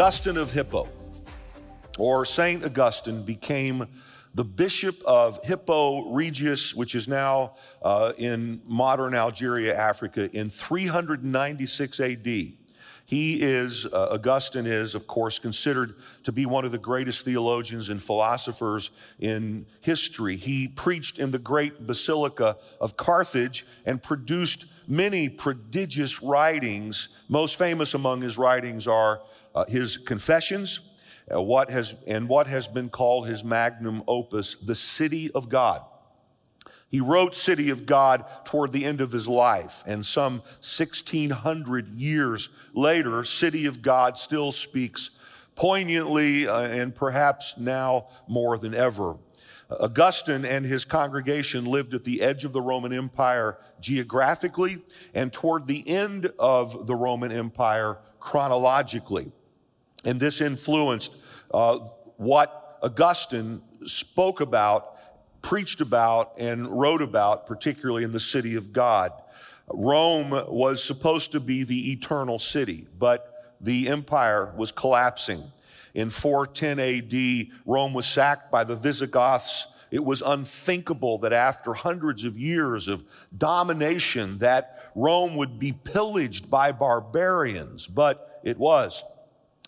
Augustine of Hippo, or Saint Augustine, became the bishop of Hippo Regius, which is now uh, in modern Algeria, Africa, in 396 AD. He is, uh, Augustine is, of course, considered to be one of the greatest theologians and philosophers in history. He preached in the great basilica of Carthage and produced many prodigious writings. Most famous among his writings are uh, his Confessions, uh, what has, and what has been called his magnum opus, The City of God. He wrote City of God toward the end of his life, and some 1600 years later, City of God still speaks poignantly uh, and perhaps now more than ever. Augustine and his congregation lived at the edge of the Roman Empire geographically and toward the end of the Roman Empire chronologically. And this influenced uh, what Augustine spoke about, preached about, and wrote about, particularly in the city of God. Rome was supposed to be the eternal city, but the empire was collapsing. In 410 AD, Rome was sacked by the Visigoths. It was unthinkable that after hundreds of years of domination that Rome would be pillaged by barbarians, but it was.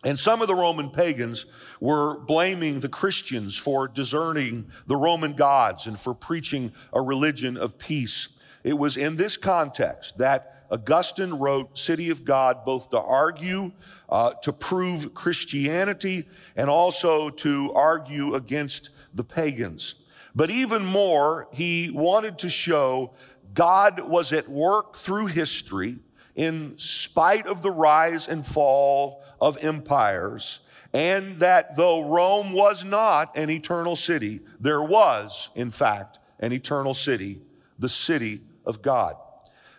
And some of the Roman pagans were blaming the Christians for discerning the Roman gods and for preaching a religion of peace. It was in this context that Augustine wrote City of God both to argue, uh, to prove Christianity, and also to argue against the pagans. But even more, he wanted to show God was at work through history in spite of the rise and fall of empires, and that though Rome was not an eternal city, there was, in fact, an eternal city, the city of God.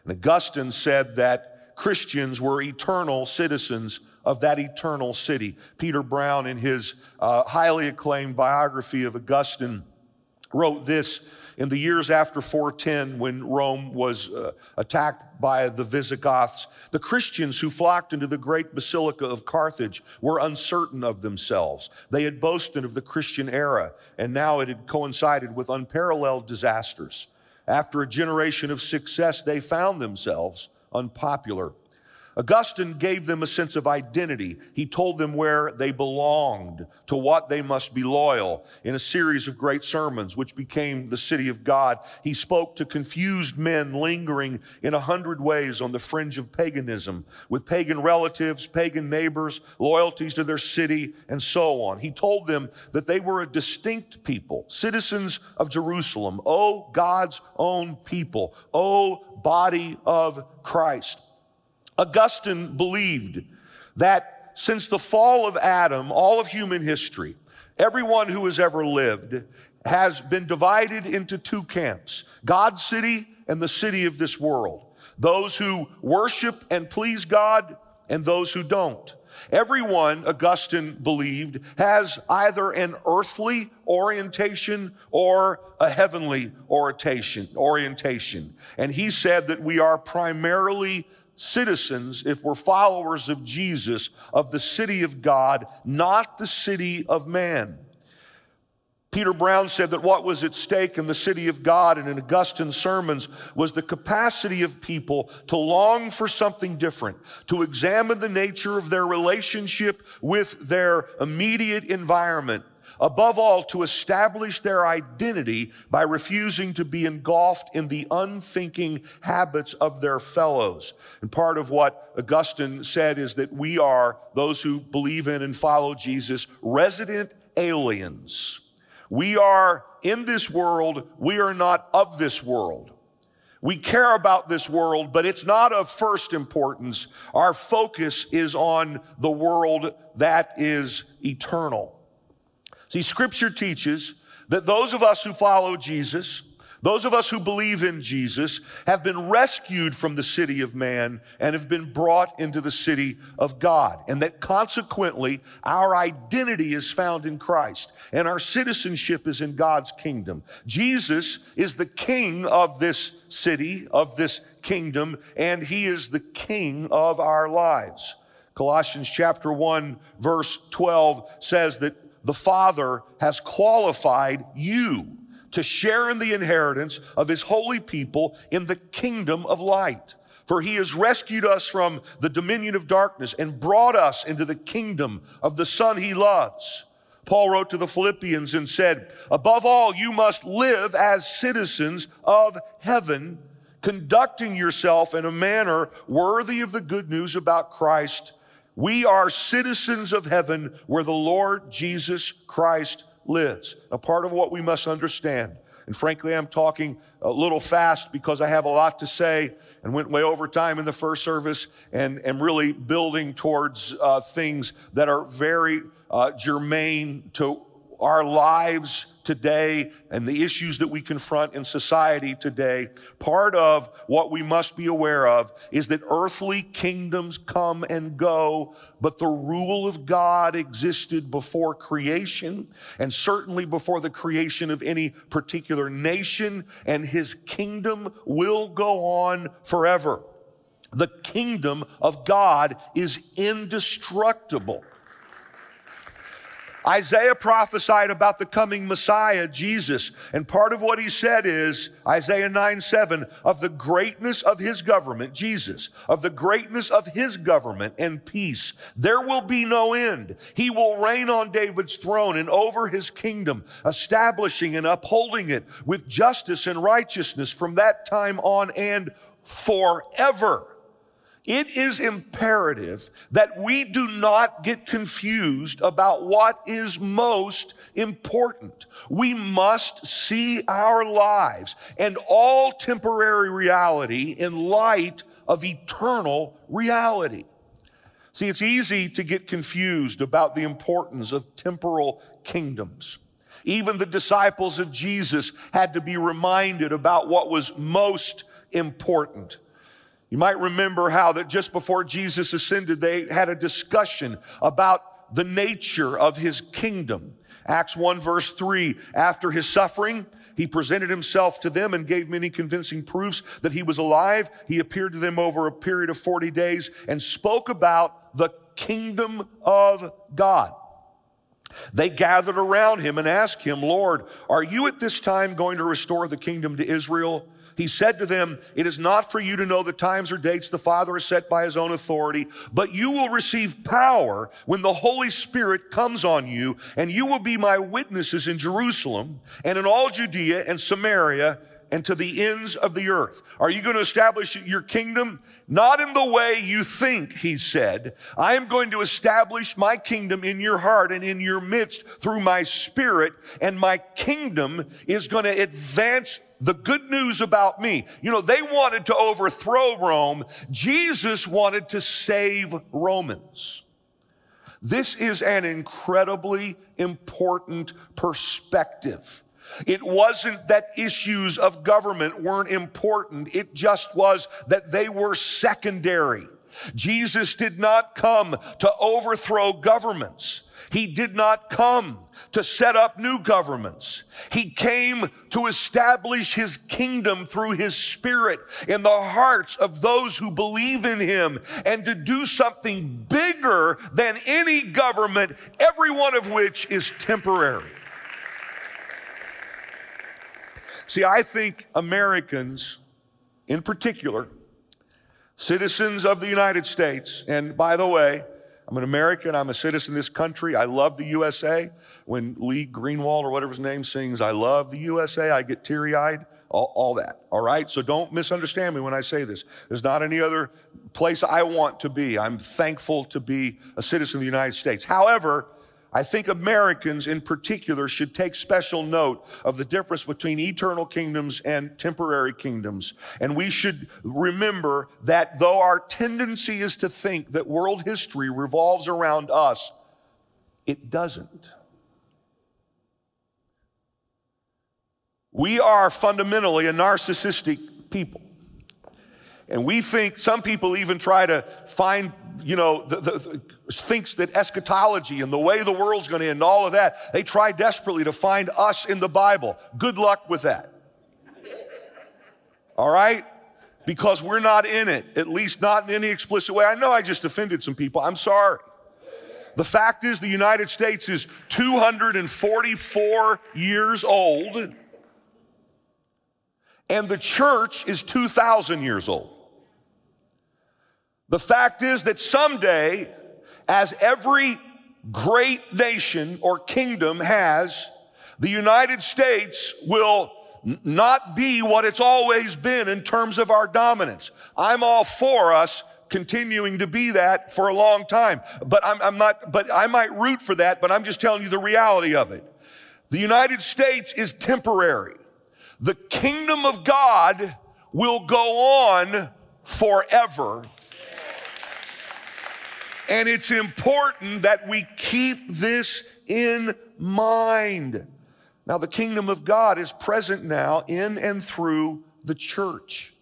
And Augustine said that Christians were eternal citizens of that eternal city. Peter Brown, in his uh, highly acclaimed biography of Augustine, wrote this in the years after 410, when Rome was uh, attacked by the Visigoths, the Christians who flocked into the great basilica of Carthage were uncertain of themselves. They had boasted of the Christian era, and now it had coincided with unparalleled disasters. After a generation of success, they found themselves unpopular. Augustine gave them a sense of identity. He told them where they belonged, to what they must be loyal. In a series of great sermons, which became the city of God, he spoke to confused men lingering in a hundred ways on the fringe of paganism, with pagan relatives, pagan neighbors, loyalties to their city, and so on. He told them that they were a distinct people, citizens of Jerusalem, oh God's own people, oh body of Christ. Augustine believed that since the fall of Adam, all of human history, everyone who has ever lived has been divided into two camps God's city and the city of this world. Those who worship and please God, and those who don't. Everyone, Augustine believed, has either an earthly orientation or a heavenly orientation. And he said that we are primarily citizens, if we're followers of Jesus, of the city of God, not the city of man. Peter Brown said that what was at stake in the city of God and in Augustine's sermons was the capacity of people to long for something different, to examine the nature of their relationship with their immediate environment, Above all, to establish their identity by refusing to be engulfed in the unthinking habits of their fellows. And part of what Augustine said is that we are, those who believe in and follow Jesus, resident aliens. We are in this world, we are not of this world. We care about this world, but it's not of first importance. Our focus is on the world that is eternal. See, scripture teaches that those of us who follow Jesus, those of us who believe in Jesus, have been rescued from the city of man and have been brought into the city of God. And that consequently, our identity is found in Christ and our citizenship is in God's kingdom. Jesus is the king of this city, of this kingdom, and he is the king of our lives. Colossians chapter 1, verse 12 says that the Father has qualified you to share in the inheritance of his holy people in the kingdom of light. For he has rescued us from the dominion of darkness and brought us into the kingdom of the Son he loves. Paul wrote to the Philippians and said, Above all, you must live as citizens of heaven, conducting yourself in a manner worthy of the good news about Christ. We are citizens of heaven where the Lord Jesus Christ lives. A part of what we must understand. And frankly, I'm talking a little fast because I have a lot to say and went way over time in the first service and am really building towards uh, things that are very uh, germane to our lives today and the issues that we confront in society today, part of what we must be aware of is that earthly kingdoms come and go, but the rule of God existed before creation and certainly before the creation of any particular nation, and his kingdom will go on forever. The kingdom of God is indestructible. Isaiah prophesied about the coming Messiah, Jesus. And part of what he said is, Isaiah 9 7, of the greatness of his government, Jesus, of the greatness of his government and peace, there will be no end. He will reign on David's throne and over his kingdom, establishing and upholding it with justice and righteousness from that time on and forever. It is imperative that we do not get confused about what is most important. We must see our lives and all temporary reality in light of eternal reality. See, it's easy to get confused about the importance of temporal kingdoms. Even the disciples of Jesus had to be reminded about what was most important. You might remember how that just before Jesus ascended, they had a discussion about the nature of his kingdom. Acts 1 verse 3, after his suffering, he presented himself to them and gave many convincing proofs that he was alive. He appeared to them over a period of 40 days and spoke about the kingdom of God. They gathered around him and asked him, Lord, are you at this time going to restore the kingdom to Israel? He said to them, It is not for you to know the times or dates the Father has set by his own authority, but you will receive power when the Holy Spirit comes on you, and you will be my witnesses in Jerusalem and in all Judea and Samaria and to the ends of the earth. Are you going to establish your kingdom? Not in the way you think, he said. I am going to establish my kingdom in your heart and in your midst through my spirit, and my kingdom is going to advance the good news about me. You know, they wanted to overthrow Rome. Jesus wanted to save Romans. This is an incredibly important perspective. It wasn't that issues of government weren't important. It just was that they were secondary. Jesus did not come to overthrow governments. He did not come to set up new governments. He came to establish his kingdom through his spirit in the hearts of those who believe in him and to do something bigger than any government, every one of which is temporary. See, I think Americans in particular, citizens of the United States, and by the way, I'm an American. I'm a citizen of this country. I love the USA. When Lee Greenwald or whatever his name sings, I love the USA, I get teary eyed, all, all, that. All right? So don't misunderstand me when I say this. There's not any other place I want to be. I'm thankful to be a citizen of the United States. However, I think Americans in particular should take special note of the difference between eternal kingdoms and temporary kingdoms. And we should remember that though our tendency is to think that world history revolves around us, it doesn't. We are fundamentally a narcissistic people. And we think, some people even try to find, you know, the, the, thinks that eschatology and the way the world's going to end, all of that, they try desperately to find us in the Bible. Good luck with that. All right? because we're not in it, at least not in any explicit way. I know I just offended some people. I'm sorry. The fact is, the United States is 244 years old, and the church is 2,000 years old. The fact is that someday, as every great nation or kingdom has, the United States will not be what it's always been in terms of our dominance. I'm all for us continuing to be that for a long time. But I'm, I'm, not, but I might root for that, but I'm just telling you the reality of it. The United States is temporary. The kingdom of God will go on forever. And it's important that we keep this in mind. Now, the kingdom of God is present now in and through the church.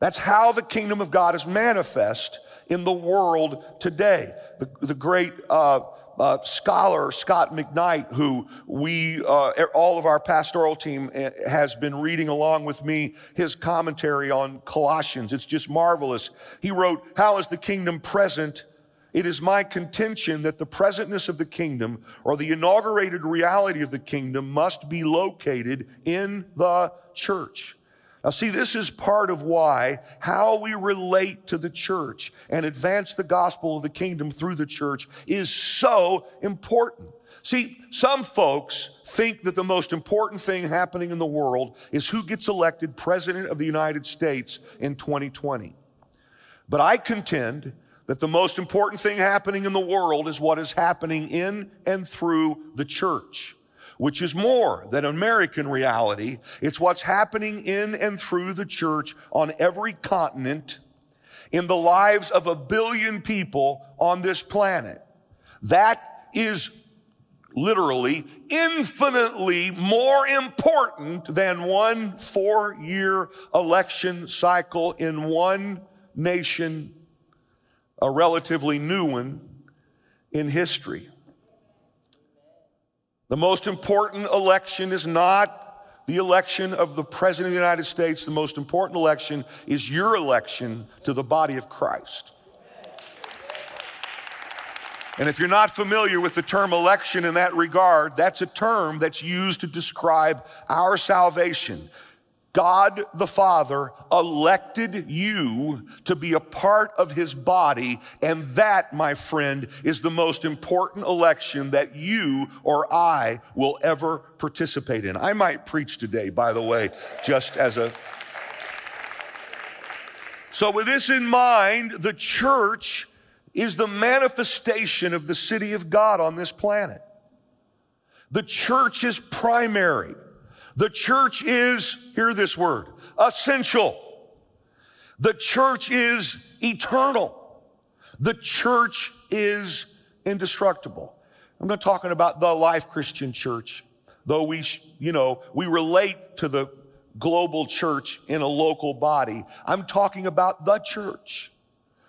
That's how the kingdom of God is manifest in the world today. The, the great uh, uh, scholar Scot McKnight, who we, uh, all of our pastoral team eh, has been reading along with me, his commentary on Colossians. It's just marvelous. He wrote, How is the kingdom present? It is my contention that the presentness of the kingdom or the inaugurated reality of the kingdom must be located in the church. Now, see, this is part of why how we relate to the church and advance the gospel of the kingdom through the church is so important. See, some folks think that the most important thing happening in the world is who gets elected president of the United States in 2020. But I contend that the most important thing happening in the world is what is happening in and through the church which is more than American reality. It's what's happening in and through the church on every continent in the lives of a billion people on this planet. That is literally infinitely more important than one four year election cycle in one nation, a relatively new one in history. The most important election is not the election of the President of the United States. The most important election is your election to the body of Christ. And if you're not familiar with the term election in that regard, that's a term that's used to describe our salvation. God the Father elected you to be a part of his body, and that, my friend, is the most important election that you or I will ever participate in. I might preach today, by the way, just as a. So, with this in mind, the church is the manifestation of the city of God on this planet. The church is primary. The church is, hear this word, essential. The church is eternal. The church is indestructible. I'm not talking about the life Christian church, though we, you know, we relate to the global church in a local body. I'm talking about the church.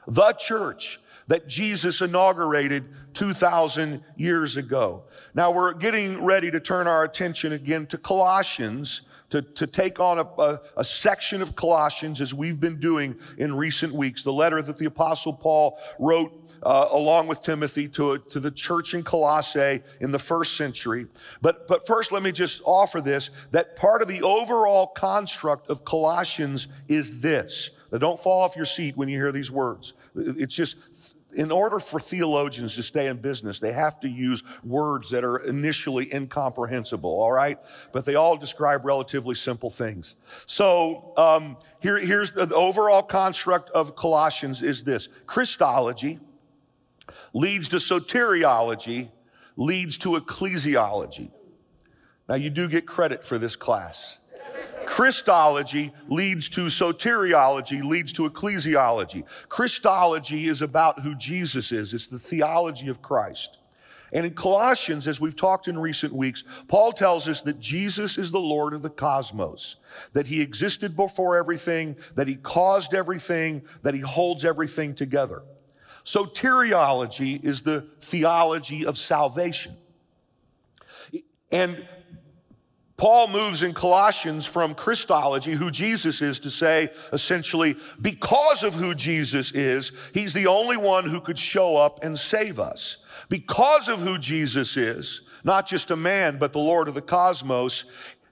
The church that Jesus inaugurated 2,000 years ago. Now we're getting ready to turn our attention again to Colossians. To, to take on a, a, a section of Colossians as we've been doing in recent weeks, the letter that the Apostle Paul wrote uh, along with Timothy to, to the church in Colossae in the first century. But, but first, let me just offer this that part of the overall construct of Colossians is this. Now, don't fall off your seat when you hear these words. It's just in order for theologians to stay in business, they have to use words that are initially incomprehensible, all right? But they all describe relatively simple things. So um, here, here's the, overall construct of Colossians is this Christology leads to soteriology, leads to ecclesiology. Now, you do get credit for this class. Christology leads to soteriology, leads to ecclesiology. Christology is about who Jesus is, it's the theology of Christ. And in Colossians, as we've talked in recent weeks, Paul tells us that Jesus is the Lord of the cosmos, that he existed before everything, that he caused everything, that he holds everything together. Soteriology is the theology of salvation. And Paul moves in Colossians from Christology, who Jesus is, to say essentially, because of who Jesus is, he's the only one who could show up and save us. Because of who Jesus is, not just a man, but the Lord of the cosmos,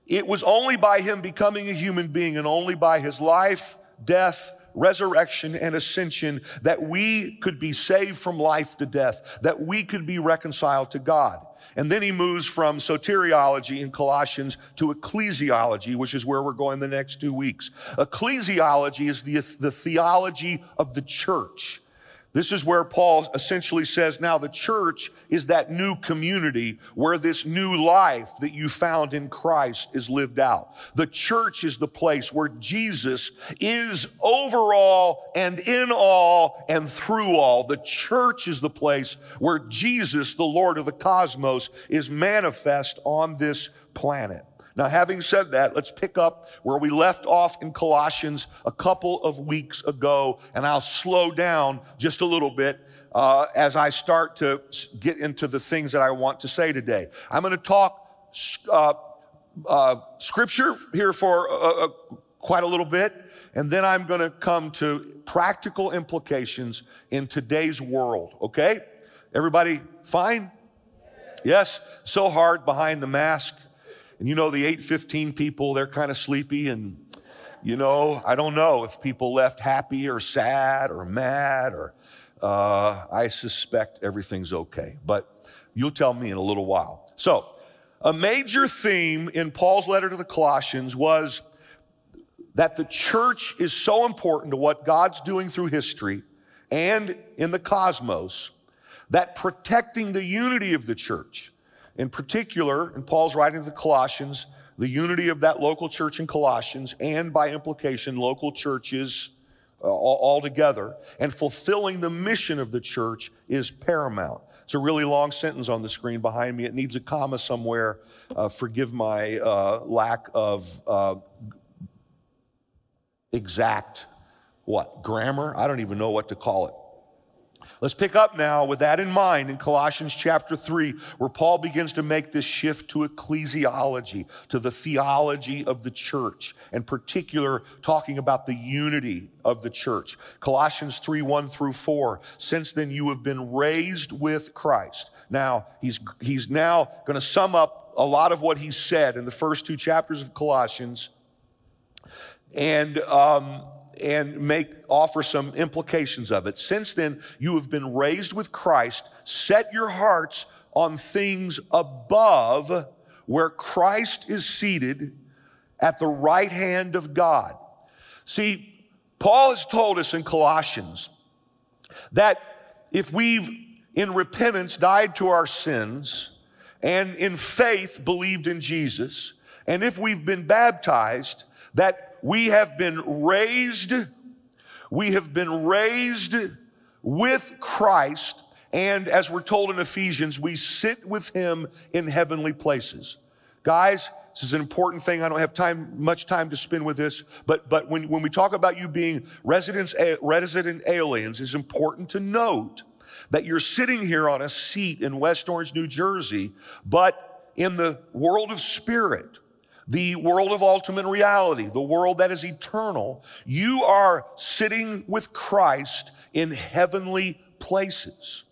it was only by him becoming a human being and only by his life, death, resurrection, and ascension that we could be saved from life to death, that we could be reconciled to God. And then he moves from soteriology in Colossians to ecclesiology, which is where we're going the next two weeks. Ecclesiology is the, the theology of the church. This is where Paul essentially says now the church is that new community where this new life that you found in Christ is lived out. The church is the place where Jesus is over all and in all and through all. The church is the place where Jesus, the Lord of the cosmos, is manifest on this planet. Now, having said that, let's pick up where we left off in Colossians a couple of weeks ago, and I'll slow down just a little bit uh, as I start to get into the things that I want to say today. I'm going to talk uh, uh, scripture here for quite a little bit, and then I'm going to come to practical implications in today's world, okay? Everybody fine? Yes, so hard behind the mask. And you know, the 815 people, they're kind of sleepy. And, you know, I don't know if people left happy or sad or mad or, uh, I suspect everything's okay. But you'll tell me in a little while. So, a major theme in Paul's letter to the Colossians was that the church is so important to what God's doing through history and in the cosmos that protecting the unity of the church in particular, in Paul's writing to the Colossians, the unity of that local church in Colossians, and by implication, local churches uh, all, together, and fulfilling the mission of the church is paramount. It's a really long sentence on the screen behind me. It needs a comma somewhere. Uh, forgive my uh, lack of uh, exact what grammar. I don't even know what to call it. Let's pick up now with that in mind in Colossians chapter 3, where Paul begins to make this shift to ecclesiology, to the theology of the church, and particular talking about the unity of the church. Colossians 3, 1 through 4. Since then you have been raised with Christ. Now, he's, he's now going to sum up a lot of what he said in the first two chapters of Colossians. And um, and make offer some implications of it. Since then, you have been raised with Christ. Set your hearts on things above where Christ is seated at the right hand of God. See, Paul has told us in Colossians that if we've in repentance died to our sins and in faith believed in Jesus, and if we've been baptized, that we have been raised, we have been raised with Christ, and as we're told in Ephesians, we sit with him in heavenly places. Guys, this is an important thing. I don't have time, much time to spend with this, but, but when, when we talk about you being residents, resident aliens, it's important to note that you're sitting here on a seat in West Orange, New Jersey, but in the world of spirit, the world of ultimate reality, the world that is eternal, you are sitting with Christ in heavenly places.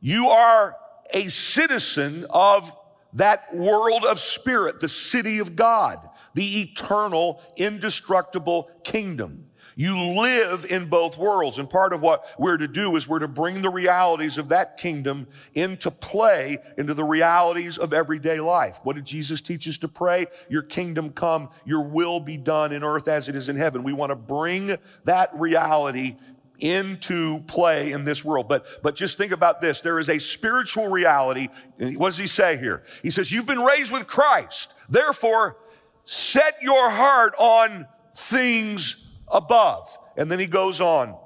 You are a citizen of that world of spirit, the city of God, the eternal, indestructible kingdom. You live in both worlds. And part of what we're to do is we're to bring the realities of that kingdom into play, into the realities of everyday life. What did Jesus teach us to pray? Your kingdom come, your will be done in earth as it is in heaven. We want to bring that reality into play in this world. But, but just think about this. There is a spiritual reality. What does he say here? He says, you've been raised with Christ. Therefore, set your heart on things above. And then he goes on.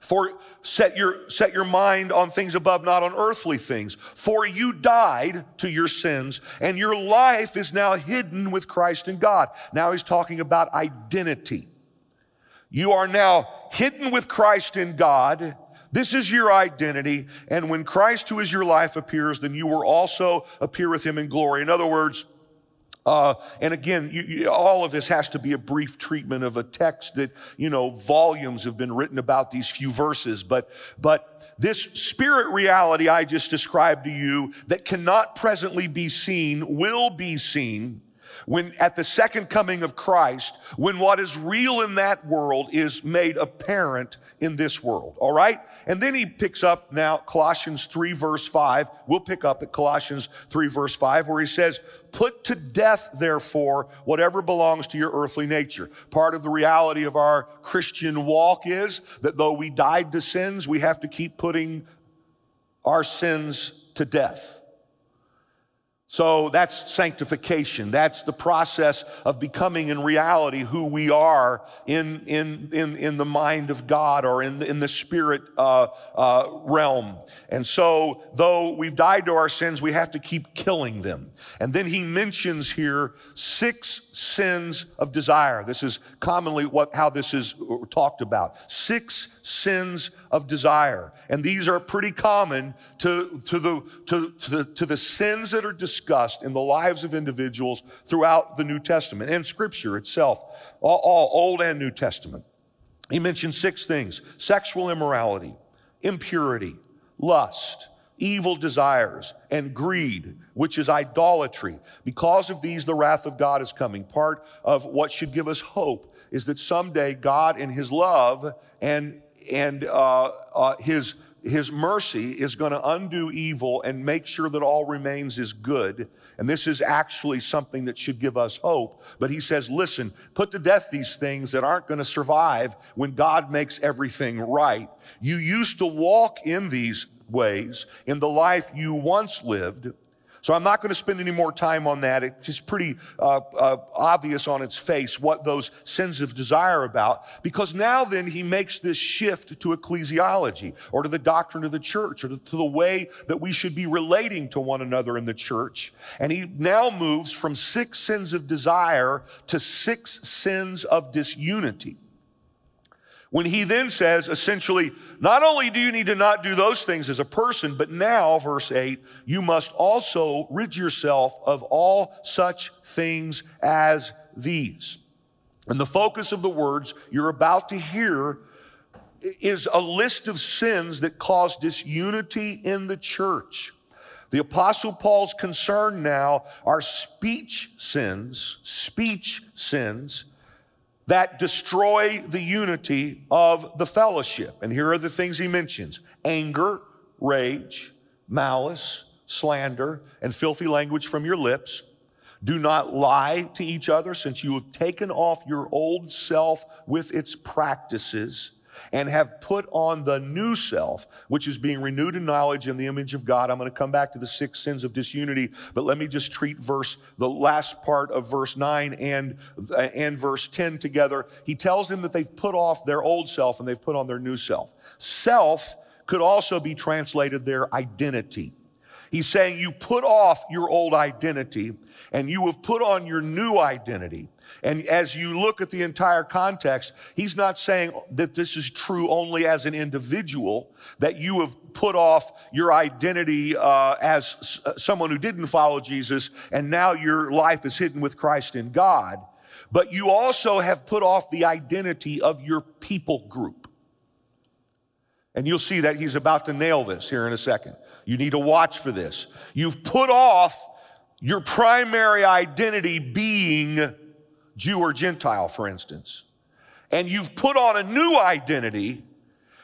For set your, set your mind on things above, not on earthly things. For you died to your sins, and your life is now hidden with Christ in God. Now he's talking about identity. You are now hidden with Christ in God. This is your identity. And when Christ, who is your life, appears, then you will also appear with him in glory. In other words, Uh, and again, you, you, all of this has to be a brief treatment of a text that, you know, volumes have been written about these few verses. But, but this spirit reality I just described to you that cannot presently be seen will be seen when at the second coming of Christ, when what is real in that world is made apparent in this world. All right? And then he picks up now Colossians 3 verse 5. We'll pick up at Colossians 3 verse 5 where he says, Put to death, therefore, whatever belongs to your earthly nature. Part of the reality of our Christian walk is that though we died to sins, we have to keep putting our sins to death. So that's sanctification. That's the process of becoming in reality who we are in, in, in, in the mind of God or in the, in the spirit uh, uh, realm. And so, though we've died to our sins, we have to keep killing them. And then he mentions here six sins of desire. This is commonly what, how this is talked about. Six sins of desire. And these are pretty common to, to, the, to, to, the, to the sins that are discussed in the lives of individuals throughout the New Testament and Scripture itself, all, all Old and New Testament. He mentioned six things sexual immorality, impurity, lust, evil desires, and greed, which is idolatry. Because of these, the wrath of God is coming. Part of what should give us hope is that someday God, in His love and, and uh, uh, His, His mercy, is going to undo evil and make sure that all remains is good. And this is actually something that should give us hope. But He says, listen, put to death these things that aren't going to survive when God makes everything right. You used to walk in these ways in the life you once lived. So I'm not going to spend any more time on that. It's pretty uh, uh, obvious on its face what those sins of desire are about. Because now then he makes this shift to ecclesiology or to the doctrine of the church or to the way that we should be relating to one another in the church. And he now moves from six sins of desire to six sins of disunity when he then says essentially, not only do you need to not do those things as a person, but now, verse 8, you must also rid yourself of all such things as these. And the focus of the words you're about to hear is a list of sins that cause disunity in the church. The apostle Paul's concern now are speech sins, speech sins that destroy the unity of the fellowship. And here are the things he mentions anger, rage, malice, slander, and filthy language from your lips. Do not lie to each other, since you have taken off your old self with its practices and have put on the new self, which is being renewed in knowledge in the image of God. I'm going to come back to the six sins of disunity, but let me just treat verse, the last part of verse 9 and, uh, and verse 10 together. He tells them that they've put off their old self and they've put on their new self. Self could also be translated their identity. He's saying you put off your old identity and you have put on your new identity. And as you look at the entire context, he's not saying that this is true only as an individual, that you have put off your identity uh, as someone who didn't follow Jesus, and now your life is hidden with Christ in God. But you also have put off the identity of your people group. And you'll see that he's about to nail this here in a second. You need to watch for this. You've put off your primary identity being Jew or Gentile, for instance. And you've put on a new identity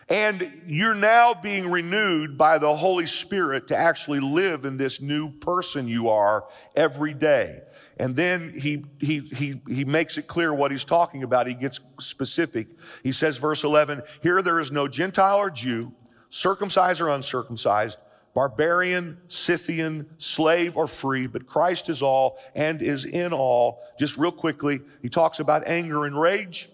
and you're now being renewed by the Holy Spirit to actually live in this new person you are every day. And then he, he, he, he makes it clear what he's talking about. He gets specific. He says, verse 11, here there is no Gentile or Jew, circumcised or uncircumcised, barbarian, Scythian, slave or free, but Christ is all and is in all. Just real quickly, he talks about anger and rage,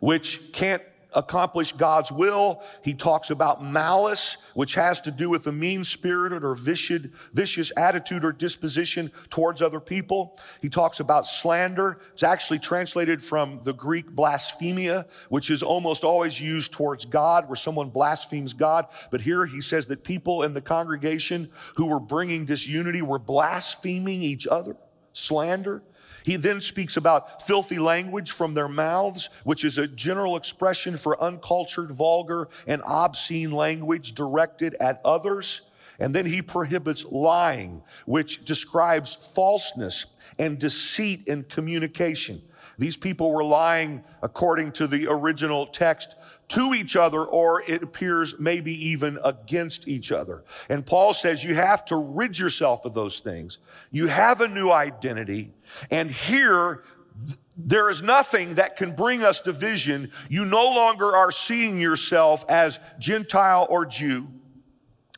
which can't accomplish God's will. He talks about malice, which has to do with a mean spirited or vicious, vicious attitude or disposition towards other people. He talks about slander. It's actually translated from the Greek blasphemia, which is almost always used towards God, where someone blasphemes God. But here he says that people in the congregation who were bringing disunity were blaspheming each other slander. He then speaks about filthy language from their mouths, which is a general expression for uncultured, vulgar, and obscene language directed at others. And then he prohibits lying, which describes falseness and deceit in communication. These people were lying, according to the original text, to each other, or it appears maybe even against each other. And Paul says you have to rid yourself of those things. You have a new identity. And here, there is nothing that can bring us division. You no longer are seeing yourself as Gentile or Jew.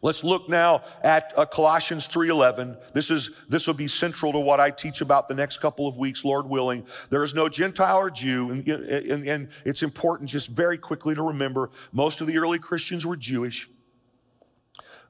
Let's look now at uh, Colossians 3:11. This is this will be central to what I teach about the next couple of weeks, Lord willing. There is no Gentile or Jew, and, and, and it's important just very quickly to remember most of the early Christians were Jewish.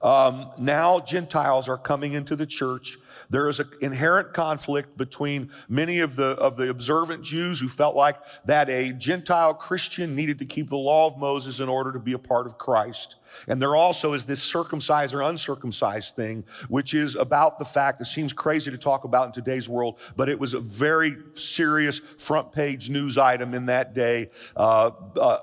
Um, now Gentiles are coming into the church. There is an inherent conflict between many of the, of the observant Jews who felt like that a Gentile Christian needed to keep the law of Moses in order to be a part of Christ. And there also is this circumcised or uncircumcised thing, which is about the fact, it seems crazy to talk about in today's world, but it was a very serious front page news item in that day. Uh, uh,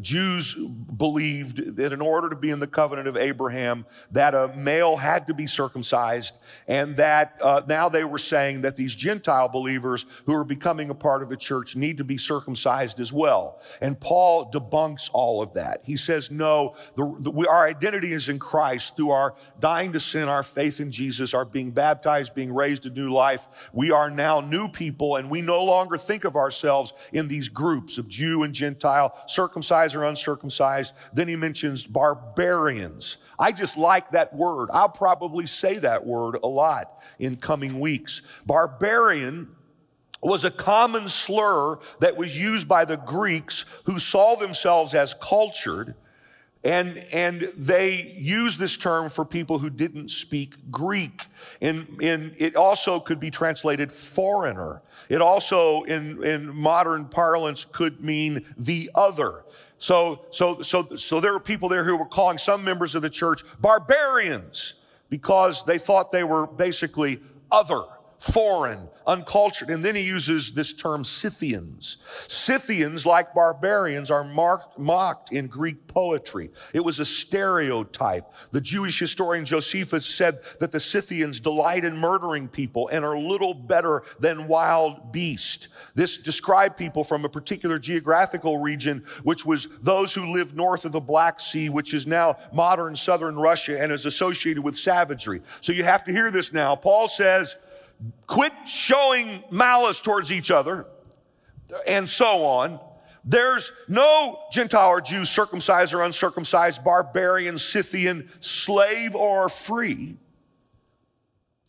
Jews believed that in order to be in the covenant of Abraham, that a male had to be circumcised, and that uh, now they were saying that these Gentile believers who are becoming a part of the church need to be circumcised as well. And Paul debunks all of that. He says, no, the, we, our identity is in Christ through our dying to sin, our faith in Jesus, our being baptized, being raised to new life. We are now new people and we no longer think of ourselves in these groups of Jew and Gentile, circumcised or uncircumcised. Then he mentions barbarians. I just like that word. I'll probably say that word a lot in coming weeks. Barbarian was a common slur that was used by the Greeks who saw themselves as cultured and, and they use this term for people who didn't speak Greek. In, it also could be translated foreigner. It also, in, in modern parlance, could mean the other. So, so, so, so there were people there who were calling some members of the church barbarians because they thought they were basically other foreign, uncultured. And then he uses this term Scythians. Scythians, like barbarians, are marked, mocked in Greek poetry. It was a stereotype. The Jewish historian Josephus said that the Scythians delight in murdering people and are little better than wild beasts. This described people from a particular geographical region, which was those who lived north of the Black Sea, which is now modern southern Russia and is associated with savagery. So you have to hear this now. Paul says, quit showing malice towards each other, and so on. There's no Gentile or Jew, circumcised or uncircumcised, barbarian, Scythian, slave or free.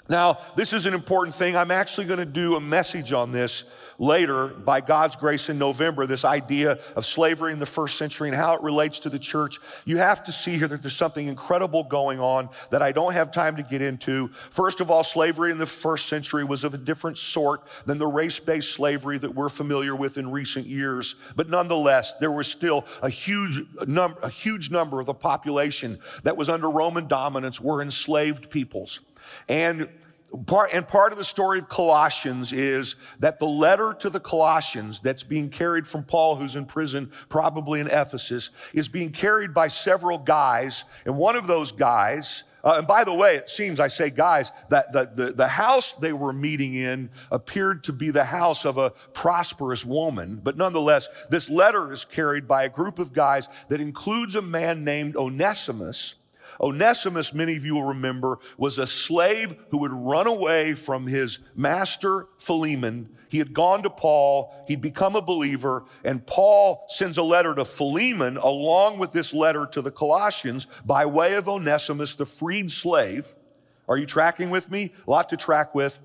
Now, this is an important thing. I'm actually going to do a message on this later, by God's grace in November, this idea of slavery in the first century and how it relates to the church. You have to see here that there's something incredible going on that I don't have time to get into. First of all, slavery in the first century was of a different sort than the race based slavery that we're familiar with in recent years. But nonetheless, there was still a huge, number, a huge number of the population that was under Roman dominance were enslaved peoples. And Part, and part of the story of Colossians is that the letter to the Colossians that's being carried from Paul, who's in prison, probably in Ephesus, is being carried by several guys. And one of those guys, uh, and by the way, it seems, I say guys, that the, the, the house they were meeting in appeared to be the house of a prosperous woman. But nonetheless, this letter is carried by a group of guys that includes a man named Onesimus Onesimus, many of you will remember, was a slave who had run away from his master Philemon. He had gone to Paul, he'd become a believer, and Paul sends a letter to Philemon along with this letter to the Colossians by way of Onesimus, the freed slave. Are you tracking with me? A lot to track with.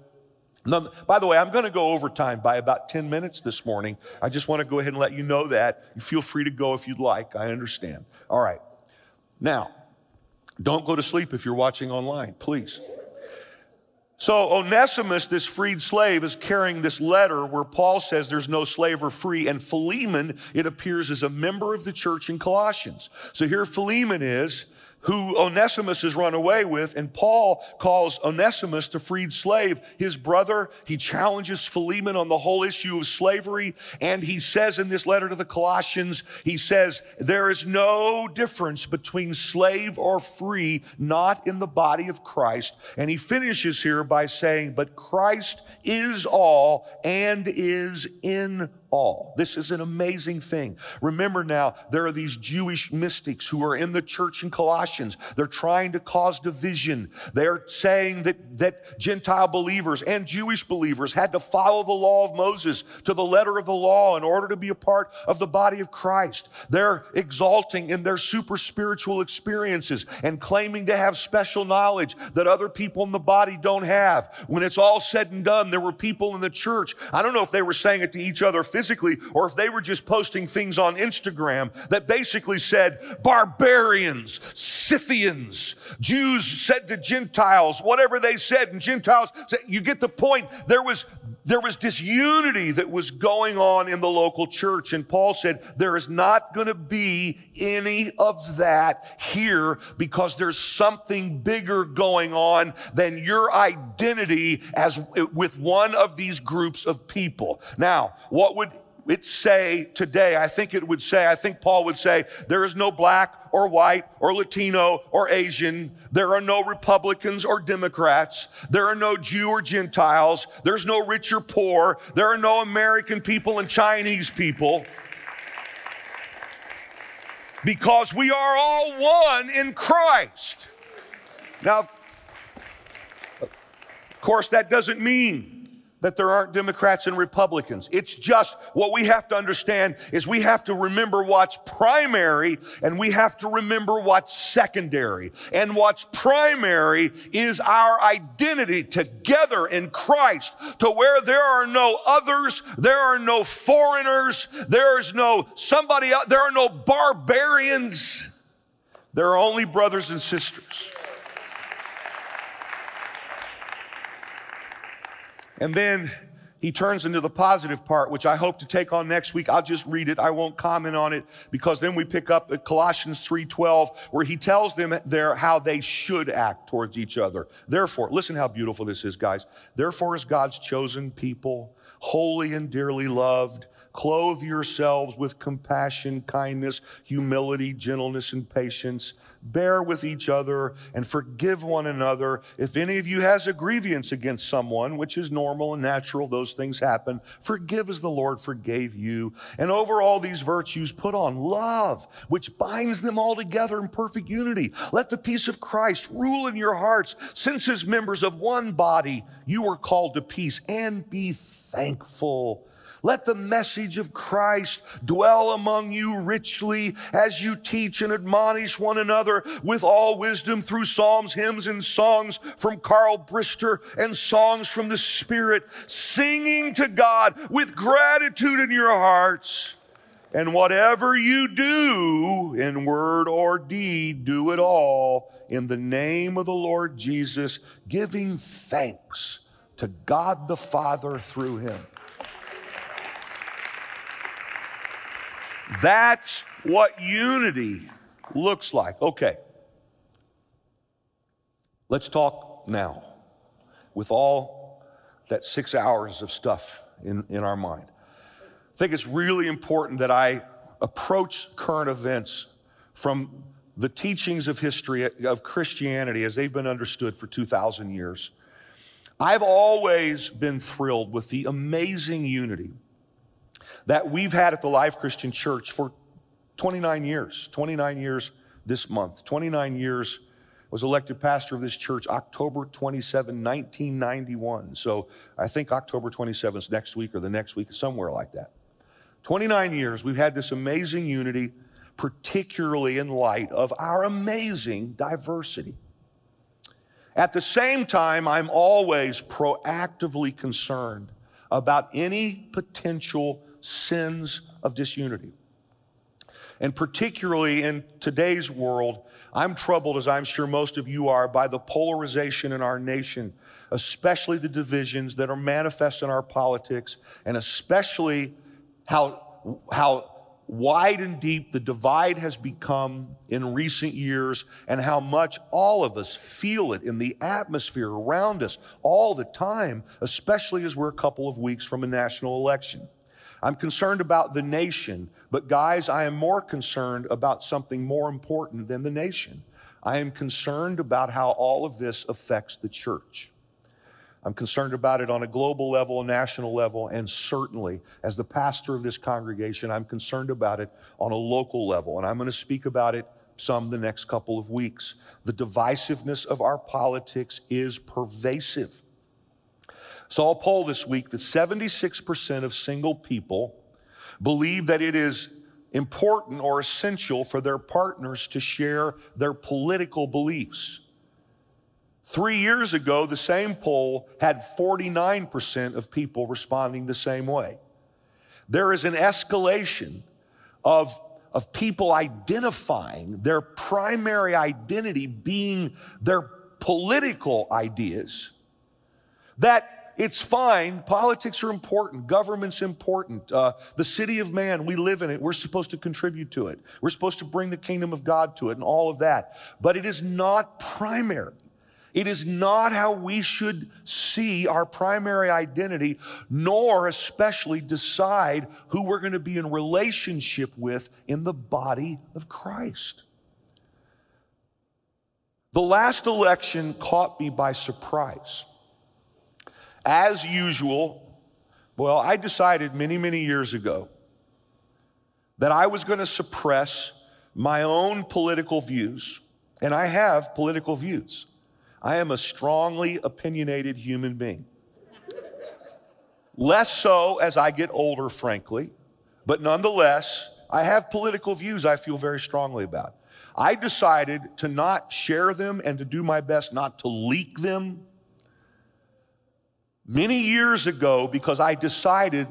By the way, I'm going to go overtime by about 10 minutes this morning. I just want to go ahead and let you know that. You feel free to go if you'd like. I understand. All right. Now, don't go to sleep if you're watching online, please. So Onesimus, this freed slave, is carrying this letter where Paul says there's no slave or free. And Philemon, it appears, is a member of the church in Colossians. So here Philemon is who Onesimus has run away with, and Paul calls Onesimus, the freed slave, his brother. He challenges Philemon on the whole issue of slavery, and he says in this letter to the Colossians, he says, There is no difference between slave or free, not in the body of Christ. And he finishes here by saying, But Christ is all and is in all. This is an amazing thing. Remember now, there are these Jewish mystics who are in the church in Colossians. They're trying to cause division. They're saying that, that Gentile believers and Jewish believers had to follow the law of Moses to the letter of the law in order to be a part of the body of Christ. They're exalting in their super spiritual experiences and claiming to have special knowledge that other people in the body don't have. When it's all said and done, there were people in the church. I don't know if they were saying it to each other physically or if they were just posting things on Instagram that basically said, barbarians, Scythians, Jews said to Gentiles, whatever they said, and Gentiles said, you get the point. There was, there was disunity that was going on in the local church. And Paul said, there is not going to be any of that here because there's something bigger going on than your identity as with one of these groups of people. Now, what would it say today? I think it would say, I think Paul would say, there is no black or white or Latino or Asian. There are no Republicans or Democrats. There are no Jew or Gentiles. There's no rich or poor. There are no American people and Chinese people. Because we are all one in Christ. Now, of course, that doesn't mean that there aren't Democrats and Republicans. It's just what we have to understand is we have to remember what's primary and we have to remember what's secondary. And what's primary is our identity together in Christ to where there are no others, there are no foreigners, there is no somebody there are no barbarians. There are only brothers and sisters. And then he turns into the positive part, which I hope to take on next week. I'll just read it. I won't comment on it because then we pick up at Colossians 3:12 where he tells them there how they should act towards each other. Therefore, listen how beautiful this is, guys. Therefore as God's chosen people, holy and dearly loved, clothe yourselves with compassion, kindness, humility, gentleness and patience bear with each other, and forgive one another. If any of you has a grievance against someone, which is normal and natural, those things happen, forgive as the Lord forgave you. And over all these virtues, put on love, which binds them all together in perfect unity. Let the peace of Christ rule in your hearts, since as members of one body, you are called to peace, and be thankful. Let the message of Christ dwell among you richly as you teach and admonish one another with all wisdom through psalms, hymns, and songs from Carl Brister and songs from the Spirit, singing to God with gratitude in your hearts. And whatever you do in word or deed, do it all in the name of the Lord Jesus, giving thanks to God the Father through him. That's what unity looks like. Okay. Let's talk now with all that six hours of stuff in, in our mind. I think it's really important that I approach current events from the teachings of history of Christianity as they've been understood for 2,000 years. I've always been thrilled with the amazing unity that we've had at the Life Christian Church for 29 years, 29 years this month, 29 years was elected pastor of this church October 27, 1991. So I think October 27 is next week or the next week, somewhere like that. 29 years, we've had this amazing unity, particularly in light of our amazing diversity. At the same time, I'm always proactively concerned about any potential sins of disunity. And particularly in today's world, I'm troubled, as I'm sure most of you are, by the polarization in our nation, especially the divisions that are manifest in our politics, and especially how, how wide and deep the divide has become in recent years and how much all of us feel it in the atmosphere around us all the time, especially as we're a couple of weeks from a national election. I'm concerned about the nation, but guys, I am more concerned about something more important than the nation. I am concerned about how all of this affects the church. I'm concerned about it on a global level, a national level, and certainly as the pastor of this congregation, I'm concerned about it on a local level. And I'm going to speak about it some the next couple of weeks. The divisiveness of our politics is pervasive. Saw a poll this week that 76% of single people believe that it is important or essential for their partners to share their political beliefs. Three years ago, the same poll had 49% of people responding the same way. There is an escalation of, of people identifying their primary identity being their political ideas. That it's fine, politics are important, government's important, uh, the city of man, we live in it, we're supposed to contribute to it, we're supposed to bring the kingdom of God to it, and all of that. But it is not primary. It is not how we should see our primary identity, nor especially decide who we're going to be in relationship with in the body of Christ. The last election caught me by surprise. As usual, well, I decided many, many years ago that I was going to suppress my own political views, and I have political views. I am a strongly opinionated human being. Less so as I get older, frankly, but nonetheless, I have political views I feel very strongly about. I decided to not share them and to do my best not to leak them many years ago because I decided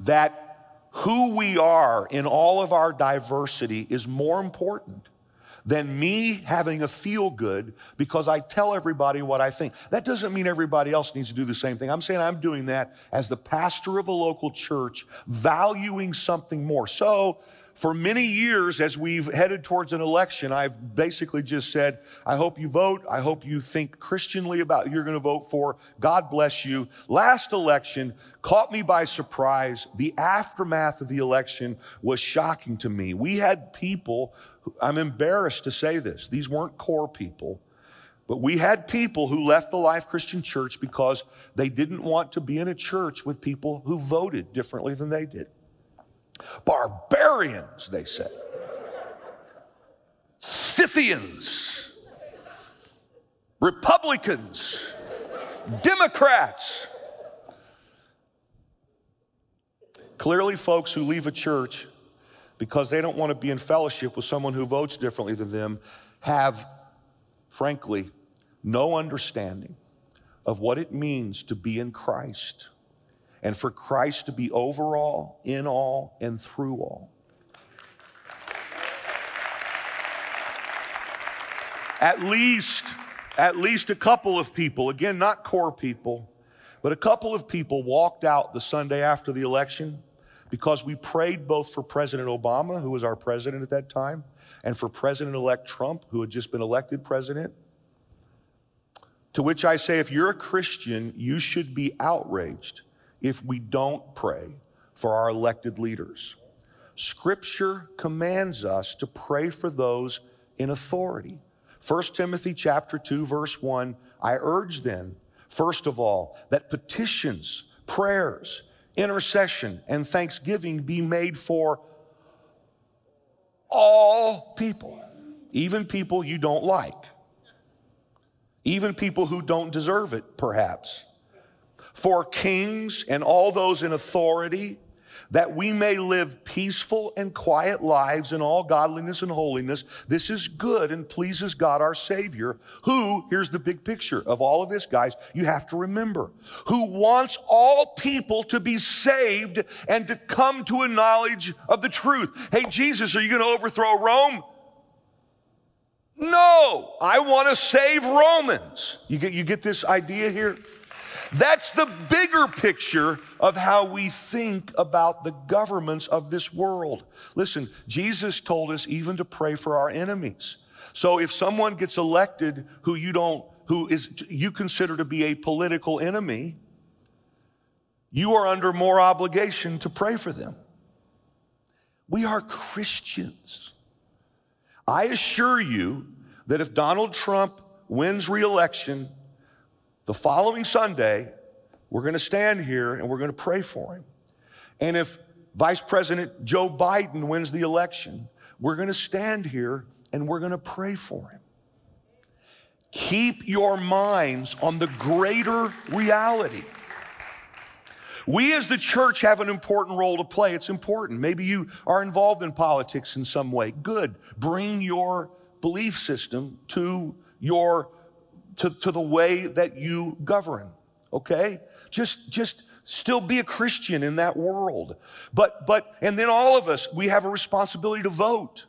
that who we are in all of our diversity is more important than me having a feel good because I tell everybody what I think. That doesn't mean everybody else needs to do the same thing. I'm saying I'm doing that as the pastor of a local church, valuing something more. So, for many years, as we've headed towards an election, I've basically just said, I hope you vote. I hope you think Christianly about who you're going to vote for. God bless you. Last election caught me by surprise. The aftermath of the election was shocking to me. We had people I'm embarrassed to say this. These weren't core people, but we had people who left the Life Christian Church because they didn't want to be in a church with people who voted differently than they did. Barbarians, they said. Scythians, Republicans, Democrats. Clearly, folks who leave a church because they don't want to be in fellowship with someone who votes differently than them, have, frankly, no understanding of what it means to be in Christ and for Christ to be over all, in all, and through all. At least, at least a couple of people, again, not core people, but a couple of people walked out the Sunday after the election because we prayed both for President Obama, who was our president at that time, and for President elect Trump, who had just been elected president. To which I say, if you're a Christian, you should be outraged if we don't pray for our elected leaders. Scripture commands us to pray for those in authority. 1 Timothy chapter 2 verse 1, I urge then, first of all, that petitions, prayers, intercession and thanksgiving be made for all people, even people you don't like, even people who don't deserve it, perhaps, for kings and all those in authority that we may live peaceful and quiet lives in all godliness and holiness. This is good and pleases God our Savior, who, here's the big picture of all of this, guys, you have to remember, who wants all people to be saved and to come to a knowledge of the truth. Hey, Jesus, are you going to overthrow Rome? No, I want to save Romans. You get, you get this idea here? That's the bigger picture of how we think about the governments of this world. Listen, Jesus told us even to pray for our enemies. So if someone gets elected who you don't, who is you consider to be a political enemy, you are under more obligation to pray for them. We are Christians. I assure you that if Donald Trump wins reelection the following Sunday, we're going to stand here and we're going to pray for him. And if Vice President Joe Biden wins the election, we're going to stand here and we're going to pray for him. Keep your minds on the greater reality. We as the church have an important role to play. It's important. Maybe you are involved in politics in some way. Good. Bring your belief system to your to, to the way that you govern. Okay? Just just still be a Christian in that world. But but and then all of us, we have a responsibility to vote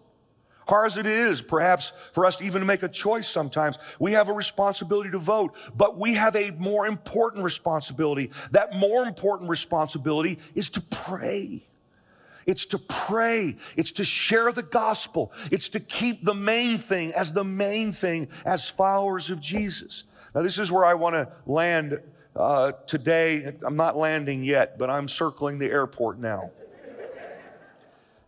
hard as it is, perhaps for us to even make a choice sometimes, we have a responsibility to vote, but we have a more important responsibility. That more important responsibility is to pray. It's to pray. It's to share the gospel. It's to keep the main thing as the main thing as followers of Jesus. Now, this is where I want to land uh, today. I'm not landing yet, but I'm circling the airport now.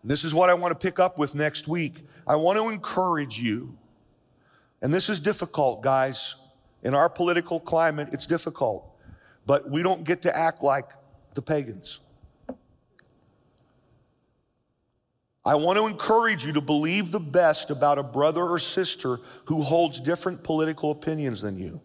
This is what I want to pick up with next week. I want to encourage you, and this is difficult, guys. In our political climate, it's difficult, but we don't get to act like the pagans. I want to encourage you to believe the best about a brother or sister who holds different political opinions than you.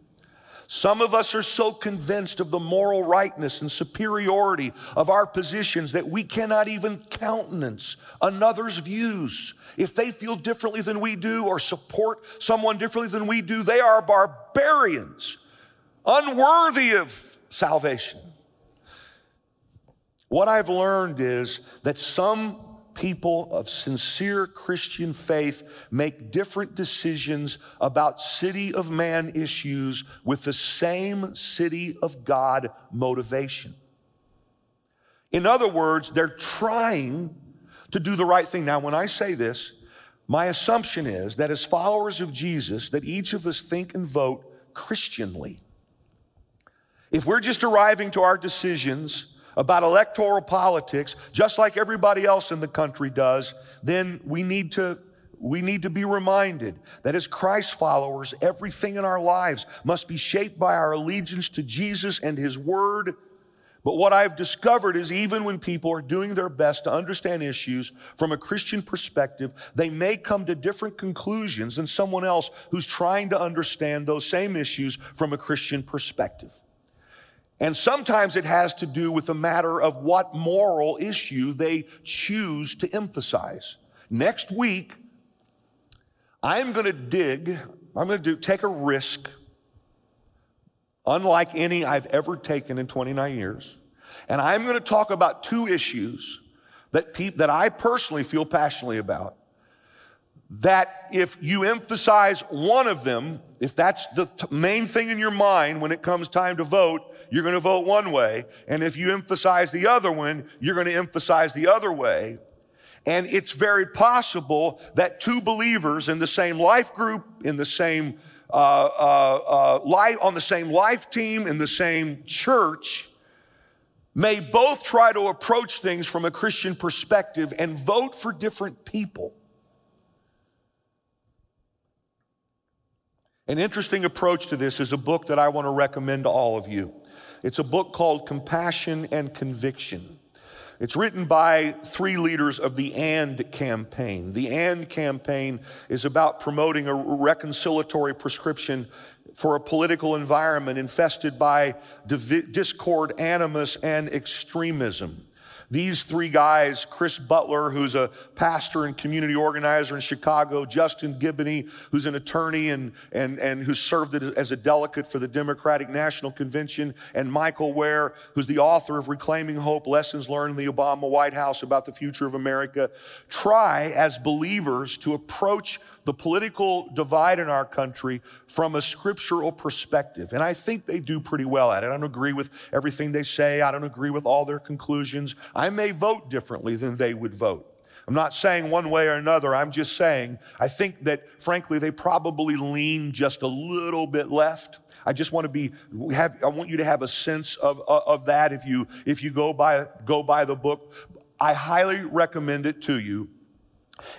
Some of us are so convinced of the moral rightness and superiority of our positions that we cannot even countenance another's views. If they feel differently than we do or support someone differently than we do, they are barbarians, unworthy of salvation. What I've learned is that some people of sincere Christian faith make different decisions about city of man issues with the same city of God motivation. In other words, they're trying to do the right thing. Now, when I say this, my assumption is that as followers of Jesus, that each of us think and vote Christianly. If we're just arriving to our decisions about electoral politics, just like everybody else in the country does, then we need to we need to be reminded that as Christ followers, everything in our lives must be shaped by our allegiance to Jesus and His Word. But what I've discovered is even when people are doing their best to understand issues from a Christian perspective, they may come to different conclusions than someone else who's trying to understand those same issues from a Christian perspective. And sometimes it has to do with a matter of what moral issue they choose to emphasize. Next week, I'm going to dig, I'm going to do, take a risk, unlike any I've ever taken in 29 years. And I'm going to talk about two issues that, pe- that I personally feel passionately about that if you emphasize one of them, if that's the t- main thing in your mind when it comes time to vote, you're going to vote one way. And if you emphasize the other one, you're going to emphasize the other way. And it's very possible that two believers in the same life group, in the same uh, uh, uh, life, on the same life team, in the same church, may both try to approach things from a Christian perspective and vote for different people. An interesting approach to this is a book that I want to recommend to all of you. It's a book called Compassion and Conviction. It's written by three leaders of the AND campaign. The AND campaign is about promoting a reconciliatory prescription for a political environment infested by discord, animus, and extremism. These three guys, Chris Butler, who's a pastor and community organizer in Chicago, Justin Giboney, who's an attorney and, and, and who served as a delegate for the Democratic National Convention, and Michael Wear, who's the author of Reclaiming Hope Lessons Learned in the Obama White House about the future of America, try as believers to approach the political divide in our country from a scriptural perspective. And I think they do pretty well at it. I don't agree with everything they say, I don't agree with all their conclusions. I may vote differently than they would vote. I'm not saying one way or another. I'm just saying I think that, frankly, they probably lean just a little bit left. I just want to be have I want you to have a sense of, uh, of that if you if you go by go by the book. I highly recommend it to you.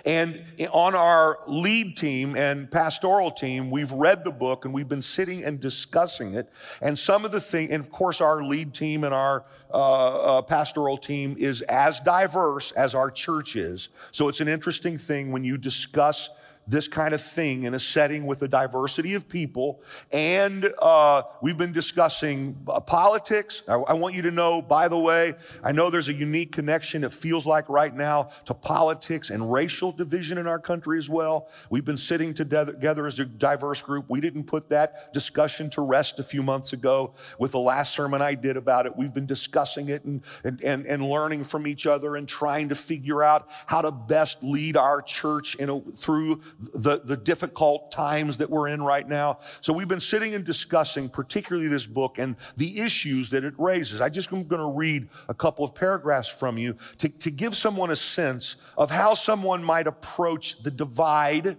And on our lead team and pastoral team, we've read the book and we've been sitting and discussing it. And some of the things, and of course, our lead team and our uh, uh, pastoral team is as diverse as our church is. So it's an interesting thing when you discuss this kind of thing in a setting with a diversity of people. And uh, we've been discussing uh, politics. I, I, want you to know, by the way, I know there's a unique connection, it feels like right now, to politics and racial division in our country as well. We've been sitting together, as a diverse group. We didn't put that discussion to rest a few months ago with the last sermon I did about it. We've been discussing it and, and, and, and learning from each other and trying to figure out how to best lead our church a, through the, the difficult times that we're in right now. So we've been sitting and discussing, particularly this book and the issues that it raises. I just am going to read a couple of paragraphs from you to, to give someone a sense of how someone might approach the divide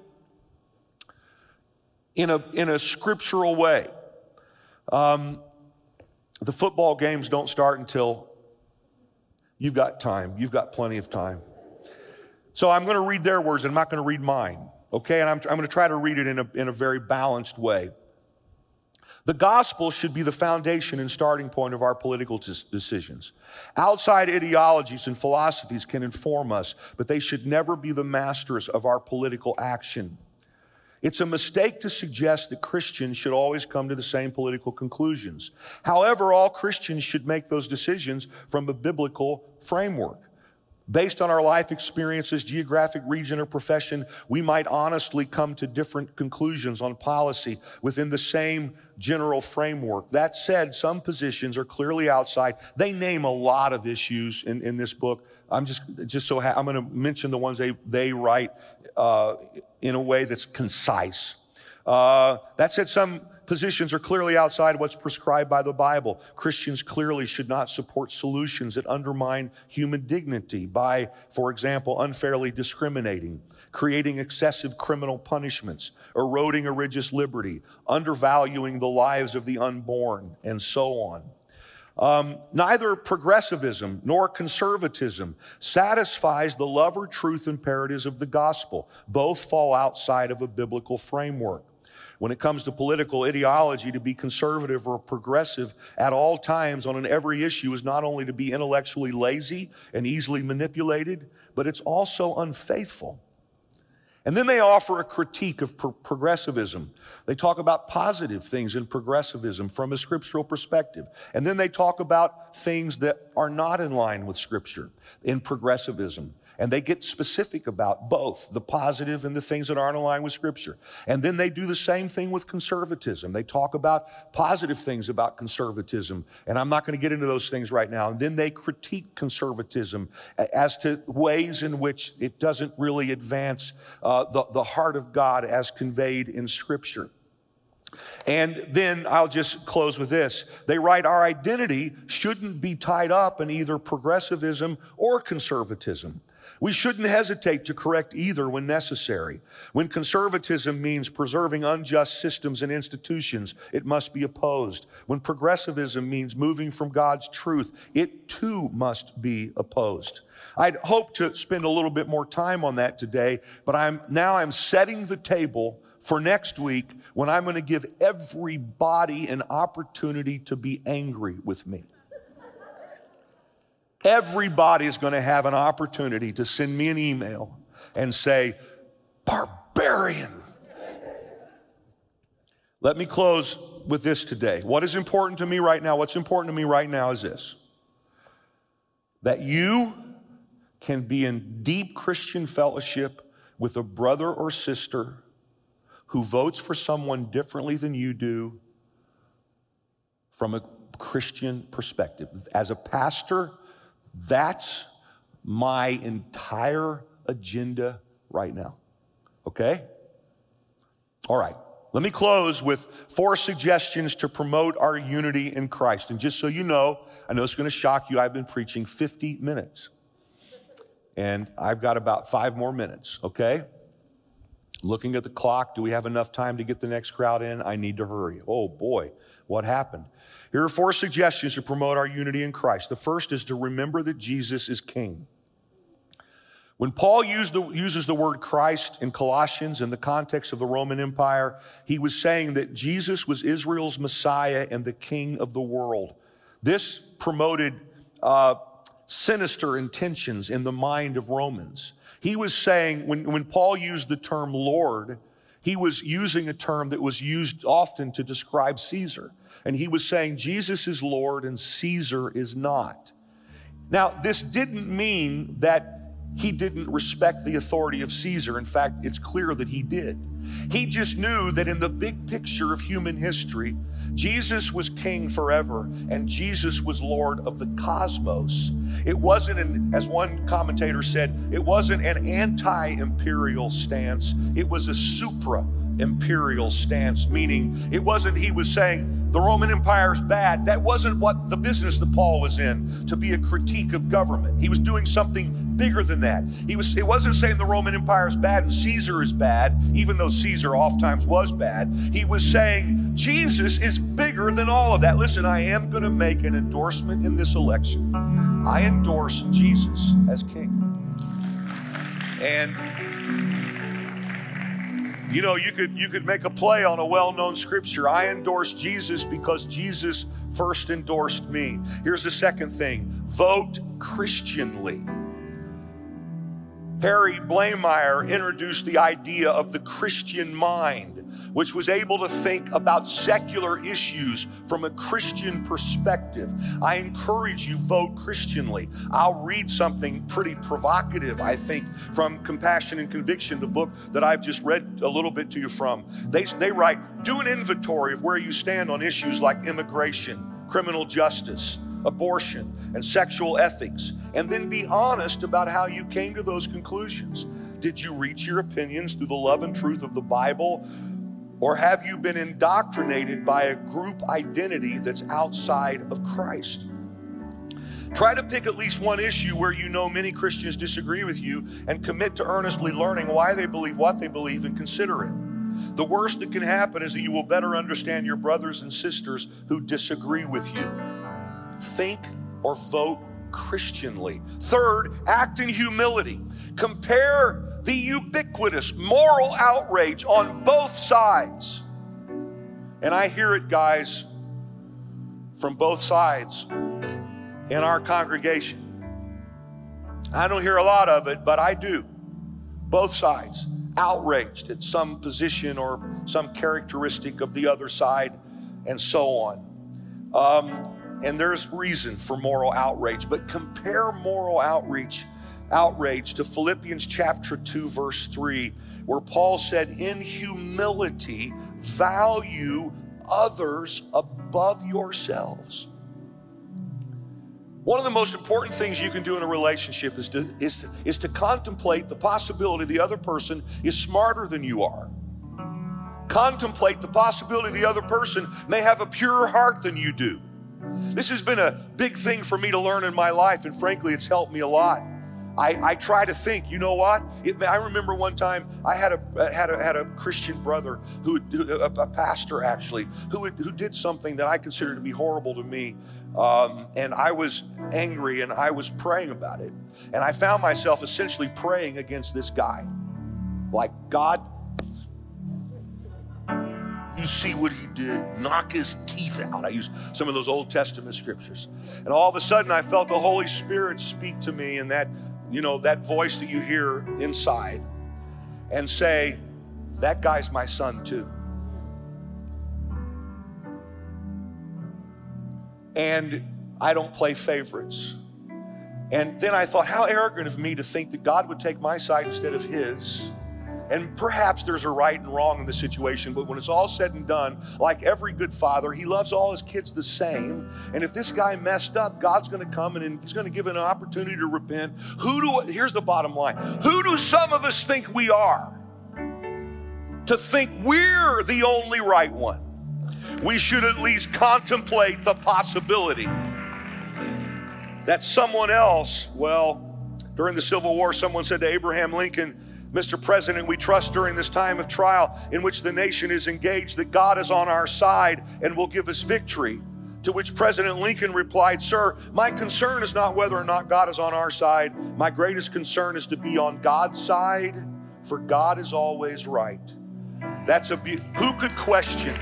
in a, in a scriptural way. Um, the football games don't start until you've got time. You've got plenty of time. So I'm going to read their words I'm not going to read mine okay? And I'm, I'm going to try to read it in a, in a very balanced way. The gospel should be the foundation and starting point of our political decisions. Outside ideologies and philosophies can inform us, but they should never be the masters of our political action. It's a mistake to suggest that Christians should always come to the same political conclusions. However, all Christians should make those decisions from a biblical framework. Based on our life experiences, geographic region, or profession, we might honestly come to different conclusions on policy within the same general framework. That said, some positions are clearly outside. They name a lot of issues in, in this book. I'm just, just so ha- I'm going to mention the ones they, they write uh, in a way that's concise. Uh, that said, some positions are clearly outside what's prescribed by the Bible. Christians clearly should not support solutions that undermine human dignity by, for example, unfairly discriminating, creating excessive criminal punishments, eroding religious liberty, undervaluing the lives of the unborn, and so on. Um, neither progressivism nor conservatism satisfies the love or truth imperatives of the gospel. Both fall outside of a biblical framework. When it comes to political ideology, to be conservative or progressive at all times on an every issue is not only to be intellectually lazy and easily manipulated, but it's also unfaithful. And then they offer a critique of pro- progressivism. They talk about positive things in progressivism from a scriptural perspective. And then they talk about things that are not in line with scripture in progressivism. And they get specific about both the positive and the things that aren't aligned with Scripture. And then they do the same thing with conservatism. They talk about positive things about conservatism. And I'm not going to get into those things right now. And then they critique conservatism as to ways in which it doesn't really advance uh, the, the heart of God as conveyed in Scripture. And then I'll just close with this. They write, Our identity shouldn't be tied up in either progressivism or conservatism. We shouldn't hesitate to correct either when necessary. When conservatism means preserving unjust systems and institutions, it must be opposed. When progressivism means moving from God's truth, it too must be opposed. I'd hope to spend a little bit more time on that today, but I'm now I'm setting the table for next week when I'm going to give everybody an opportunity to be angry with me. Everybody is going to have an opportunity to send me an email and say, barbarian. Let me close with this today. What is important to me right now? What's important to me right now is this that you can be in deep Christian fellowship with a brother or sister who votes for someone differently than you do from a Christian perspective. As a pastor, that's my entire agenda right now. Okay? All right. Let me close with four suggestions to promote our unity in Christ. And just so you know, I know it's going to shock you, I've been preaching 50 minutes. And I've got about five more minutes, okay? Looking at the clock, do we have enough time to get the next crowd in? I need to hurry. Oh boy, what happened? Here are four suggestions to promote our unity in Christ. The first is to remember that Jesus is King. When Paul the, uses the word Christ in Colossians in the context of the Roman Empire, he was saying that Jesus was Israel's Messiah and the King of the world. This promoted uh, sinister intentions in the mind of Romans. He was saying, when, when Paul used the term Lord, he was using a term that was used often to describe Caesar. And he was saying, Jesus is Lord and Caesar is not. Now, this didn't mean that he didn't respect the authority of Caesar. In fact, it's clear that he did. He just knew that in the big picture of human history, Jesus was king forever and Jesus was Lord of the cosmos. It wasn't, an, as one commentator said, it wasn't an anti imperial stance, it was a supra imperial stance, meaning it wasn't he was saying the Roman Empire is bad. That wasn't what the business that Paul was in to be a critique of government. He was doing something bigger than that. He was it wasn't saying the Roman Empire is bad and Caesar is bad, even though Caesar oftentimes was bad. He was saying Jesus is bigger than all of that. Listen, I am going to make an endorsement in this election. I endorse Jesus as king. And you know, you could you could make a play on a well-known scripture. I endorse Jesus because Jesus first endorsed me. Here's the second thing. Vote Christianly. Harry Blamires introduced the idea of the Christian mind which was able to think about secular issues from a Christian perspective. I encourage you vote Christianly. I'll read something pretty provocative, I think, from Compassion and Conviction, the book that I've just read a little bit to you from. They, they write, do an inventory of where you stand on issues like immigration, criminal justice, abortion, and sexual ethics, and then be honest about how you came to those conclusions. Did you reach your opinions through the love and truth of the Bible? Or have you been indoctrinated by a group identity that's outside of Christ? Try to pick at least one issue where you know many Christians disagree with you and commit to earnestly learning why they believe what they believe and consider it. The worst that can happen is that you will better understand your brothers and sisters who disagree with you. Think or vote Christianly. Third, act in humility. Compare the ubiquitous moral outrage on both sides. And I hear it, guys, from both sides in our congregation. I don't hear a lot of it, but I do. Both sides outraged at some position or some characteristic of the other side, and so on. Um, and there's reason for moral outrage, but compare moral outreach outrage to Philippians chapter 2, verse 3, where Paul said, In humility, value others above yourselves. One of the most important things you can do in a relationship is to, is, to, is to contemplate the possibility the other person is smarter than you are. Contemplate the possibility the other person may have a purer heart than you do. This has been a big thing for me to learn in my life, and frankly, it's helped me a lot. I, I try to think, you know what? It, I remember one time I had a had a had a Christian brother who, a, a pastor actually, who who did something that I considered to be horrible to me, um, and I was angry and I was praying about it, and I found myself essentially praying against this guy, like God. You see what he did, knock his teeth out. I use some of those Old Testament scriptures. And all of a sudden, I felt the Holy Spirit speak to me, and that you know, that voice that you hear inside and say, That guy's my son too. And I don't play favorites. And then I thought, how arrogant of me to think that God would take my side instead of his. And perhaps there's a right and wrong in the situation, but when it's all said and done, like every good father, he loves all his kids the same. And if this guy messed up, God's going to come and he's going to give an opportunity to repent. Who do, here's the bottom line who do some of us think we are? To think we're the only right one. We should at least contemplate the possibility that someone else, well, during the Civil War, someone said to Abraham Lincoln, Mr. President, we trust during this time of trial in which the nation is engaged that God is on our side and will give us victory. To which President Lincoln replied, Sir, my concern is not whether or not God is on our side. My greatest concern is to be on God's side, for God is always right. That's a be- who could question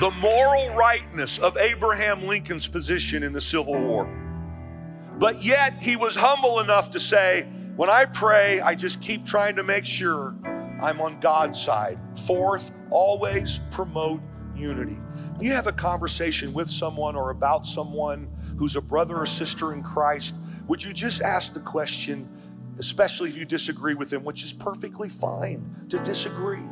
the moral rightness of Abraham Lincoln's position in the Civil War? But yet he was humble enough to say, when I pray, I just keep trying to make sure I'm on God's side. Fourth, always promote unity. You have a conversation with someone or about someone who's a brother or sister in Christ, would you just ask the question, especially if you disagree with them, which is perfectly fine to disagree?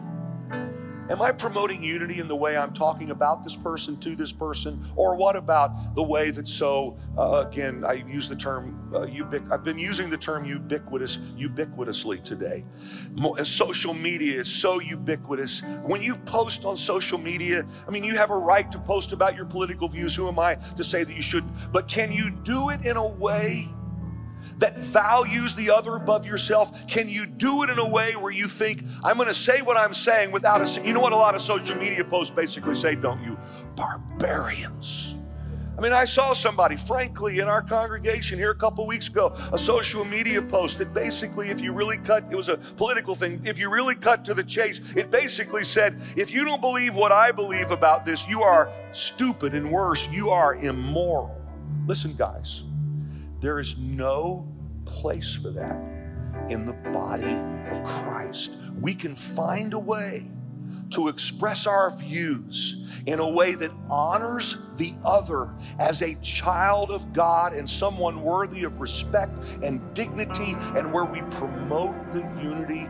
Am I promoting unity in the way I'm talking about this person to this person? Or what about the way that so, uh, again, I use the term, uh, I've been using the term ubiquitous, ubiquitously today. Uh, social media is so ubiquitous. When you post on social media, I mean, you have a right to post about your political views. Who am I to say that you shouldn't? But can you do it in a way that values the other above yourself? Can you do it in a way where you think, I'm going to say what I'm saying without a, you know what a lot of social media posts basically say, don't you? Barbarians. I mean, I saw somebody, frankly, in our congregation here a couple weeks ago, a social media post that basically, if you really cut, it was a political thing, if you really cut to the chase, it basically said, if you don't believe what I believe about this, you are stupid and worse, you are immoral. Listen, guys, there is no place for that in the body of Christ. We can find a way to express our views in a way that honors the other as a child of God and someone worthy of respect and dignity, and where we promote the unity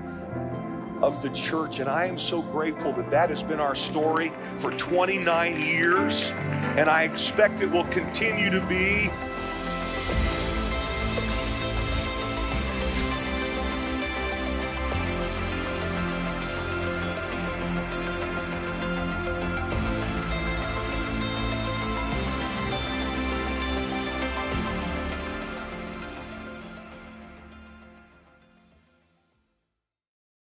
of the church. And I am so grateful that that has been our story for 29 years, and I expect it will continue to be